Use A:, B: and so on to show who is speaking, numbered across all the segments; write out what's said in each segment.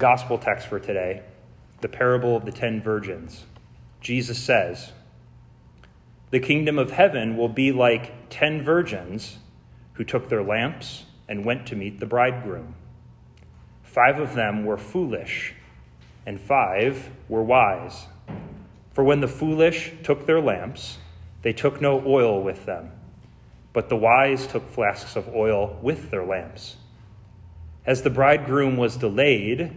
A: gospel text for today, the parable of the ten virgins, Jesus says, The kingdom of heaven will be like ten virgins who took their lamps and went to meet the bridegroom. Five of them were foolish, and five were wise. For when the foolish took their lamps, they took no oil with them, but the wise took flasks of oil with their lamps. As the bridegroom was delayed,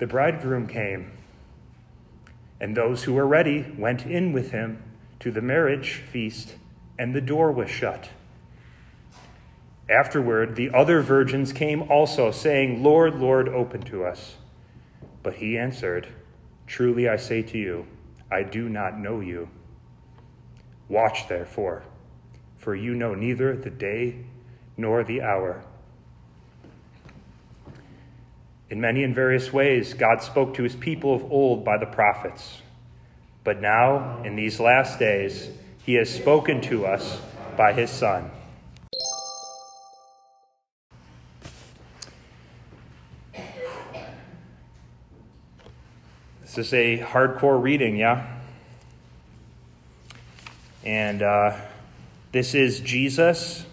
A: the bridegroom came. And those who were ready went in with him to the marriage feast, and the door was shut. Afterward, the other virgins came also, saying, Lord, Lord, open to us. But he answered, Truly I say to you, I do not know you. Watch therefore, for you know neither the day nor the hour. In many and various ways, God spoke to his people of old by the prophets. But now, in these last days, he has spoken to us by his Son. This is a hardcore reading, yeah? And uh, this is Jesus.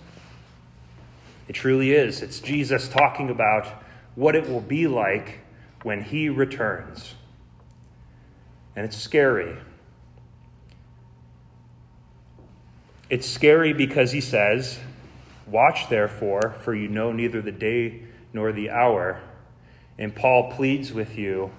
A: It truly is. It's Jesus talking about what it will be like when he returns. And it's scary. It's scary because he says, Watch therefore, for you know neither the day nor the hour. And Paul pleads with you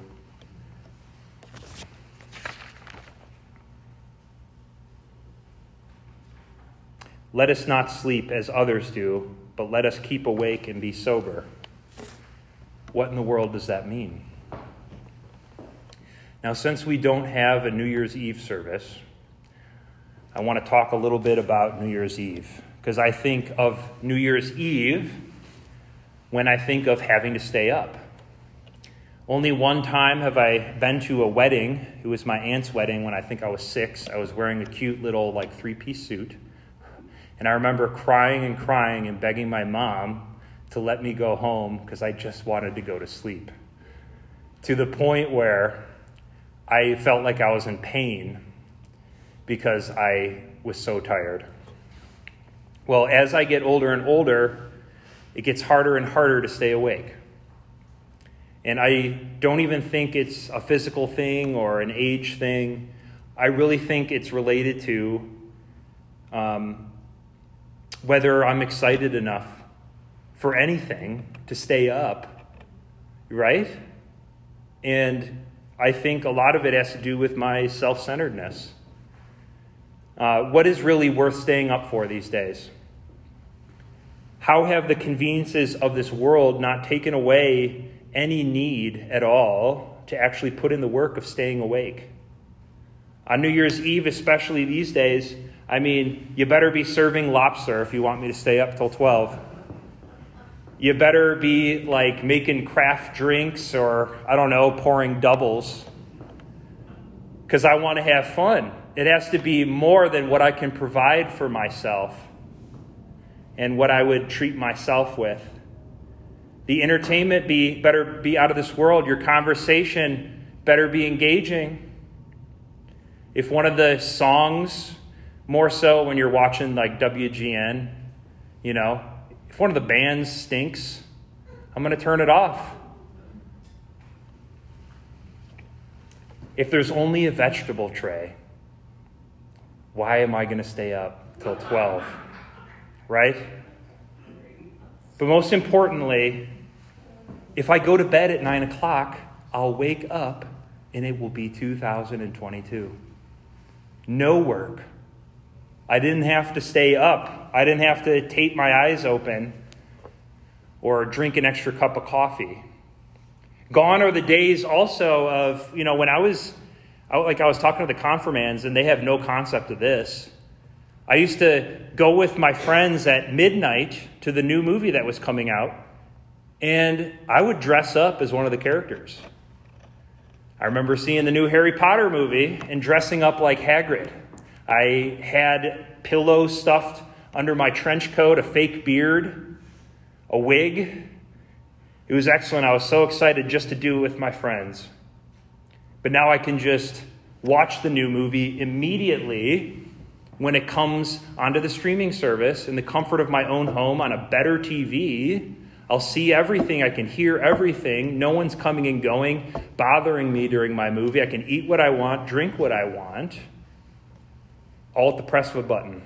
A: Let us not sleep as others do, but let us keep awake and be sober. What in the world does that mean? Now, since we don't have a New Year's Eve service, I want to talk a little bit about New Year's Eve because I think of New Year's Eve when I think of having to stay up. Only one time have I been to a wedding. It was my aunt's wedding when I think I was six. I was wearing a cute little, like, three piece suit. And I remember crying and crying and begging my mom to let me go home because I just wanted to go to sleep. To the point where I felt like I was in pain because I was so tired. Well, as I get older and older, it gets harder and harder to stay awake. And I don't even think it's a physical thing or an age thing. I really think it's related to um, whether I'm excited enough for anything to stay up, right? And I think a lot of it has to do with my self centeredness. Uh, what is really worth staying up for these days? How have the conveniences of this world not taken away any need at all to actually put in the work of staying awake? On New Year's Eve, especially these days, I mean, you better be serving lobster if you want me to stay up till 12. You better be like making craft drinks or, I don't know, pouring doubles. Because I want to have fun. It has to be more than what I can provide for myself and what I would treat myself with. The entertainment be better be out of this world. Your conversation better be engaging. If one of the songs more so when you're watching like WGN, you know, if one of the bands stinks, I'm going to turn it off. If there's only a vegetable tray, why am I going to stay up till 12? Right? But most importantly, if I go to bed at 9 o'clock, I'll wake up and it will be 2022. No work, I didn't have to stay up. I didn't have to tape my eyes open or drink an extra cup of coffee. Gone are the days also of, you know, when I was, like I was talking to the confirmands and they have no concept of this. I used to go with my friends at midnight to the new movie that was coming out, and I would dress up as one of the characters. I remember seeing the new Harry Potter movie and dressing up like Hagrid. I had pillows stuffed under my trench coat, a fake beard, a wig. It was excellent. I was so excited just to do it with my friends. But now I can just watch the new movie immediately when it comes onto the streaming service in the comfort of my own home on a better TV I'll see everything. I can hear everything. No one's coming and going, bothering me during my movie. I can eat what I want, drink what I want, all at the press of a button.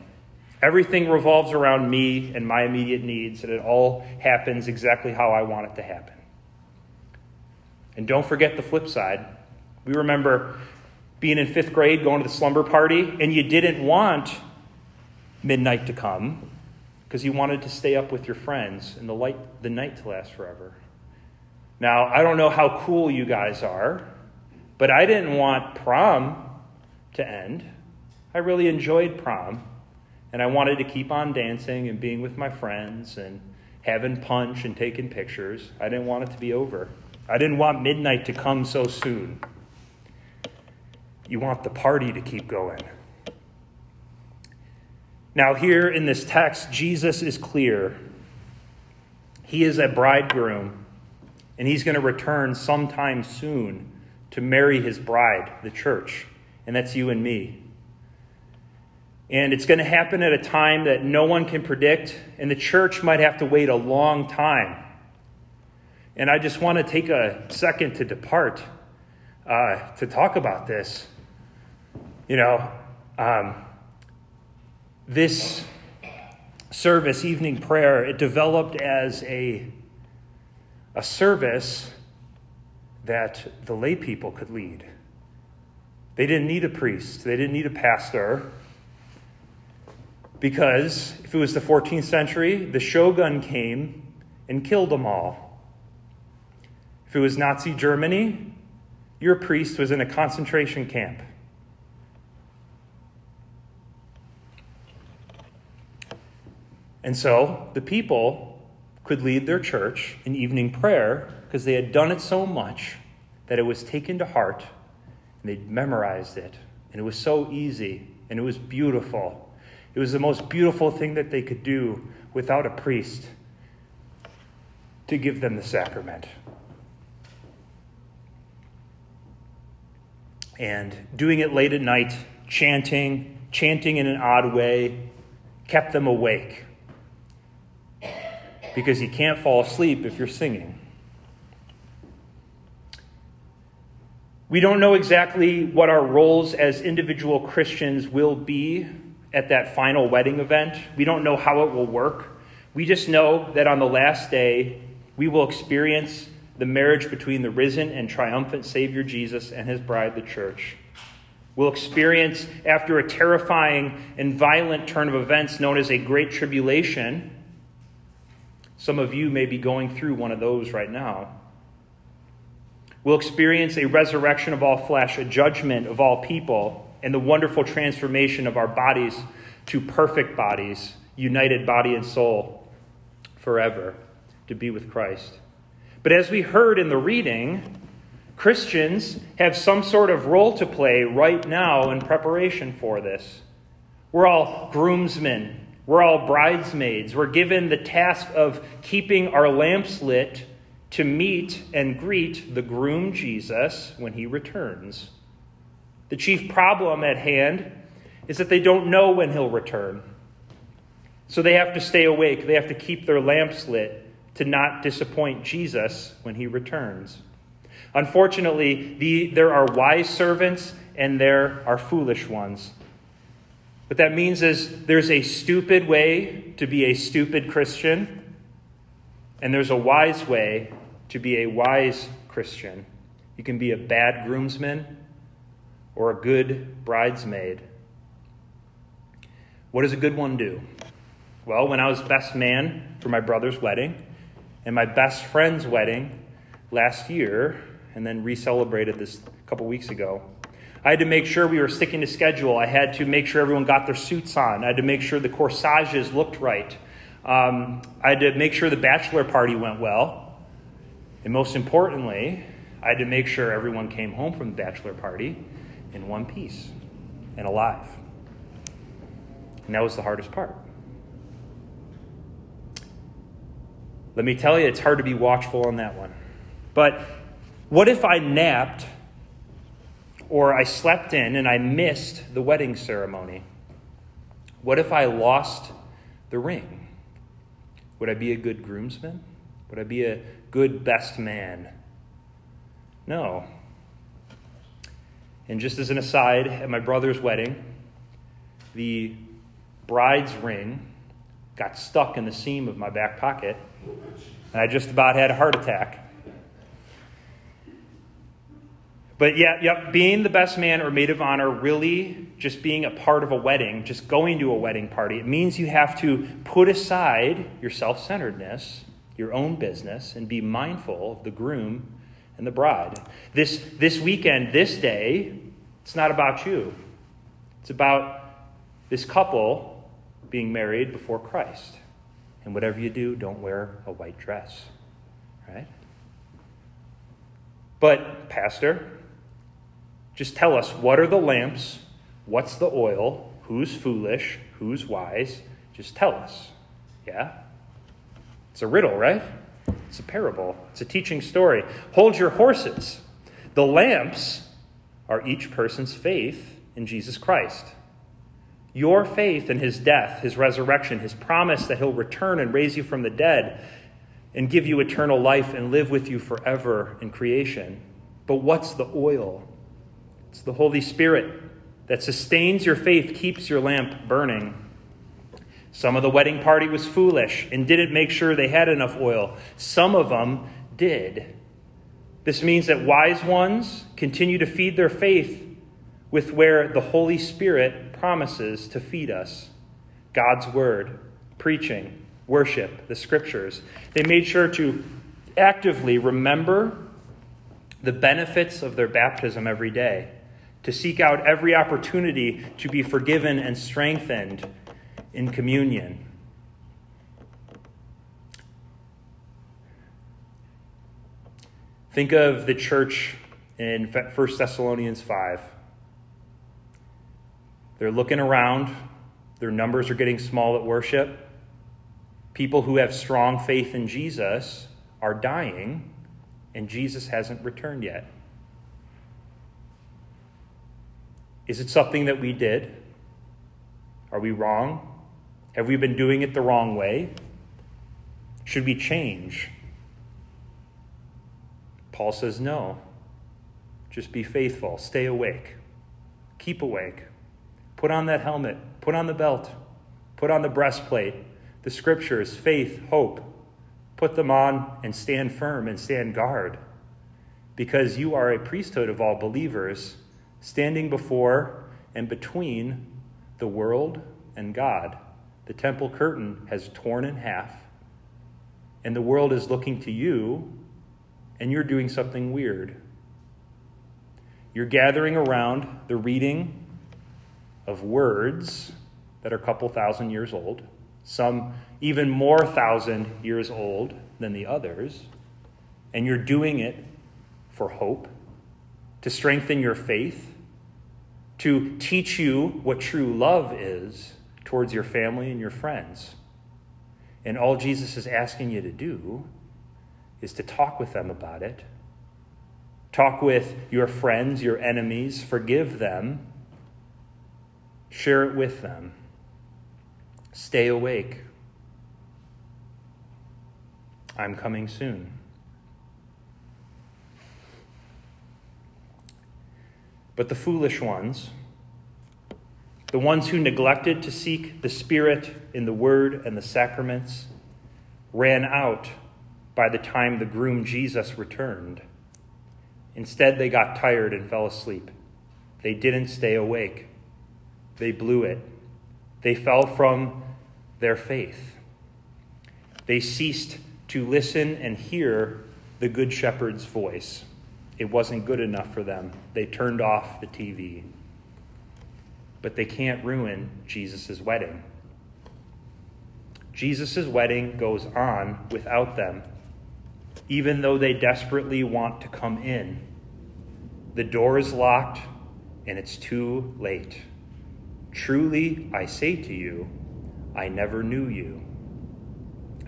A: Everything revolves around me and my immediate needs, and it all happens exactly how I want it to happen. And don't forget the flip side. We remember being in fifth grade, going to the slumber party, and you didn't want midnight to come because you wanted to stay up with your friends and the light the night to last forever. Now, I don't know how cool you guys are, but I didn't want prom to end. I really enjoyed prom, and I wanted to keep on dancing and being with my friends and having punch and taking pictures. I didn't want it to be over. I didn't want midnight to come so soon. You want the party to keep going. Now, here in this text, Jesus is clear. He is a bridegroom, and he's going to return sometime soon to marry his bride, the church, and that's you and me. And it's going to happen at a time that no one can predict, and the church might have to wait a long time. And I just want to take a second to depart uh, to talk about this. You know, um, this service, evening prayer, it developed as a, a service that the lay people could lead. They didn't need a priest, they didn't need a pastor. Because if it was the 14th century, the shogun came and killed them all. If it was Nazi Germany, your priest was in a concentration camp. And so the people could lead their church in evening prayer because they had done it so much that it was taken to heart and they'd memorized it. And it was so easy and it was beautiful. It was the most beautiful thing that they could do without a priest to give them the sacrament. And doing it late at night, chanting, chanting in an odd way, kept them awake because you can't fall asleep if you're singing. We don't know exactly what our roles as individual Christians will be at that final wedding event. We don't know how it will work. We just know that on the last day, we will experience the marriage between the risen and triumphant Savior Jesus and his bride, the church. We'll experience, after a terrifying and violent turn of events known as a great tribulation, some of you may be going through one of those right now. We'll experience a resurrection of all flesh, a judgment of all people, and the wonderful transformation of our bodies to perfect bodies, united body and soul forever to be with Christ. But as we heard in the reading, Christians have some sort of role to play right now in preparation for this. We're all groomsmen we're all bridesmaids. We're given the task of keeping our lamps lit to meet and greet the groom Jesus when he returns. The chief problem at hand is that they don't know when he'll return. So they have to stay awake, they have to keep their lamps lit to not disappoint Jesus when he returns. Unfortunately, the, there are wise servants and there are foolish ones. What that means is there's a stupid way to be a stupid Christian, and there's a wise way to be a wise Christian. You can be a bad groomsman or a good bridesmaid. What does a good one do? Well, when I was best man for my brother's wedding and my best friend's wedding, last year and then re celebrated this a couple weeks ago. I had to make sure we were sticking to schedule. I had to make sure everyone got their suits on. I had to make sure the corsages looked right. Um, I had to make sure the bachelor party went well. And most importantly, I had to make sure everyone came home from the bachelor party in one piece and alive. And that was the hardest part. Let me tell you, it's hard to be watchful on that one. But what if I napped or I slept in and I missed the wedding ceremony? What if I lost the ring? Would I be a good groomsman? Would I be a good best man? No. And just as an aside, at my brother's wedding, the bride's ring got stuck in the seam of my back pocket, and I just about had a heart attack. But yeah, yep, being the best man or maid of honor, really just being a part of a wedding, just going to a wedding party, it means you have to put aside your self centeredness, your own business, and be mindful of the groom and the bride. This, this weekend, this day, it's not about you. It's about this couple being married before Christ. And whatever you do, don't wear a white dress. Right? But, Pastor, just tell us what are the lamps, what's the oil, who's foolish, who's wise. Just tell us. Yeah? It's a riddle, right? It's a parable, it's a teaching story. Hold your horses. The lamps are each person's faith in Jesus Christ. Your faith in his death, his resurrection, his promise that he'll return and raise you from the dead and give you eternal life and live with you forever in creation. But what's the oil? It's the Holy Spirit that sustains your faith, keeps your lamp burning. Some of the wedding party was foolish and didn't make sure they had enough oil. Some of them did. This means that wise ones continue to feed their faith with where the Holy Spirit promises to feed us God's Word, preaching, worship, the Scriptures. They made sure to actively remember the benefits of their baptism every day to seek out every opportunity to be forgiven and strengthened in communion. Think of the church in 1 Thessalonians 5. They're looking around, their numbers are getting small at worship. People who have strong faith in Jesus are dying, and Jesus hasn't returned yet. Is it something that we did? Are we wrong? Have we been doing it the wrong way? Should we change? Paul says, no. Just be faithful. Stay awake. Keep awake. Put on that helmet. Put on the belt. Put on the breastplate. The scriptures, faith, hope. Put them on and stand firm and stand guard. Because you are a priesthood of all believers standing before and between the world and God. The temple curtain has torn in half, and the world is looking to you, and you're doing something weird. You're gathering around the reading of words that are a couple thousand years old, some even more thousand years old than the others, and you're doing it for hope, to strengthen your faith, to teach you what true love is towards your family and your friends. And all Jesus is asking you to do is to talk with them about it. Talk with your friends, your enemies, forgive them, share it with them. Stay awake. I'm coming soon. But the foolish ones, the ones who neglected to seek the Spirit in the Word and the sacraments, ran out by the time the groom Jesus returned. Instead, they got tired and fell asleep. They didn't stay awake. They blew it. They fell from their faith. They ceased to listen and hear the Good Shepherd's voice. It wasn't good enough for them. They turned off the TV. But they can't ruin Jesus' wedding. Jesus' wedding goes on without them, even though they desperately want to come in. The door is locked, and it's too late. Truly, I say to you, I never knew you.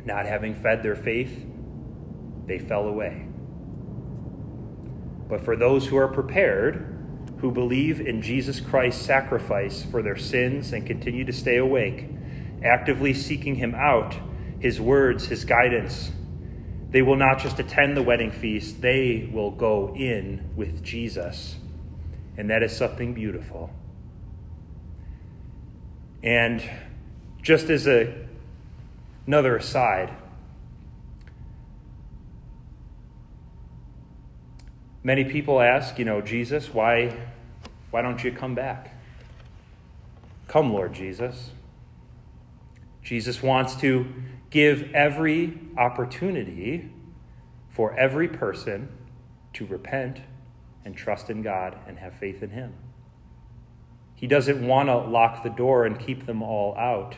A: Not having fed their faith, they fell away. But for those who are prepared, who believe in Jesus Christ's sacrifice for their sins and continue to stay awake, actively seeking Him out, His words, His guidance, they will not just attend the wedding feast, they will go in with Jesus. And that is something beautiful. And just as a, another aside, many people ask, you know, Jesus, why, why don't you come back? Come, Lord Jesus. Jesus wants to give every opportunity for every person to repent and trust in God and have faith in Him. He doesn't want to lock the door and keep them all out.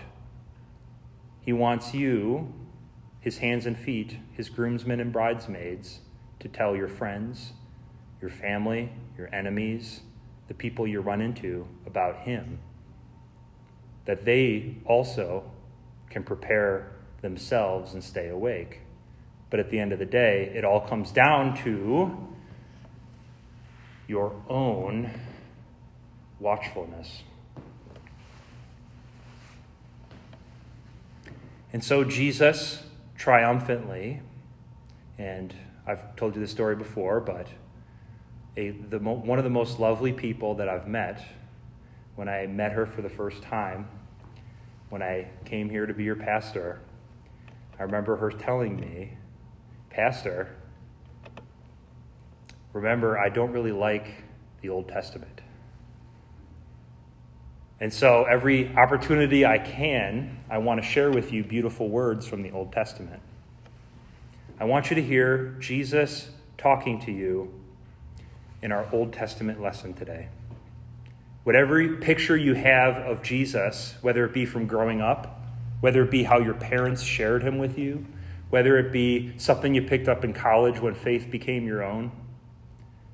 A: He wants you, his hands and feet, his groomsmen and bridesmaids, to tell your friends, your family, your enemies, the people you run into about him, that they also can prepare themselves and stay awake. But at the end of the day, it all comes down to your own watchfulness. And so Jesus triumphantly, and I've told you this story before, but a, the, one of the most lovely people that I've met, when I met her for the first time, when I came here to be your pastor, I remember her telling me, Pastor, remember, I don't really like the Old Testament. And so, every opportunity I can, I want to share with you beautiful words from the Old Testament. I want you to hear Jesus talking to you in our Old Testament lesson today. Whatever picture you have of Jesus, whether it be from growing up, whether it be how your parents shared him with you, whether it be something you picked up in college when faith became your own,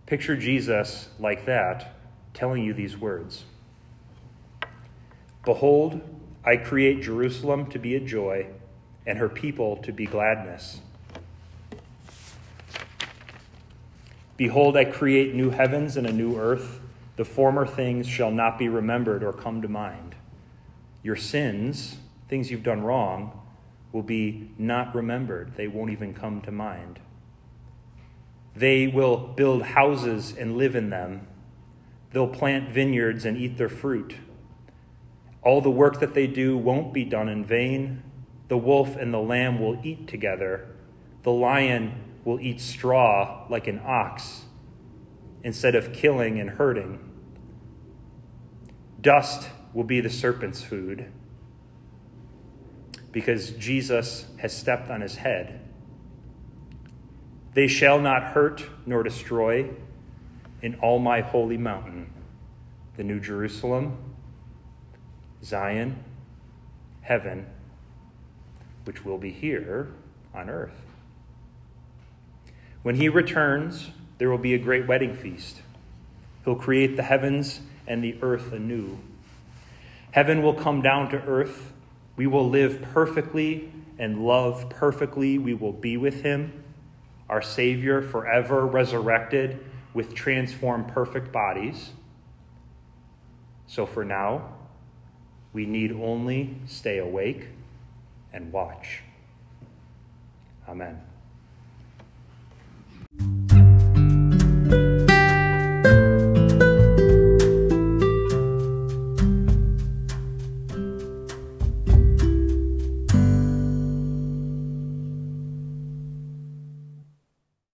A: picture Jesus like that, telling you these words. Behold, I create Jerusalem to be a joy, and her people to be gladness. Behold, I create new heavens and a new earth. The former things shall not be remembered or come to mind. Your sins, things you've done wrong, will be not remembered. They won't even come to mind. They will build houses and live in them. They'll plant vineyards and eat their fruit. All the work that they do won't be done in vain. The wolf and the lamb will eat together. The lion will eat straw like an ox instead of killing and hurting. Dust will be the serpent's food because Jesus has stepped on his head. They shall not hurt nor destroy in all my holy mountain, the New Jerusalem Zion, heaven, which will be here on earth. When he returns, there will be a great wedding feast. He'll create the heavens and the earth anew. Heaven will come down to earth. We will live perfectly and love perfectly. We will be with him, our Savior, forever resurrected with transformed perfect bodies. So for now, we need only stay awake and watch. Amen. Bye.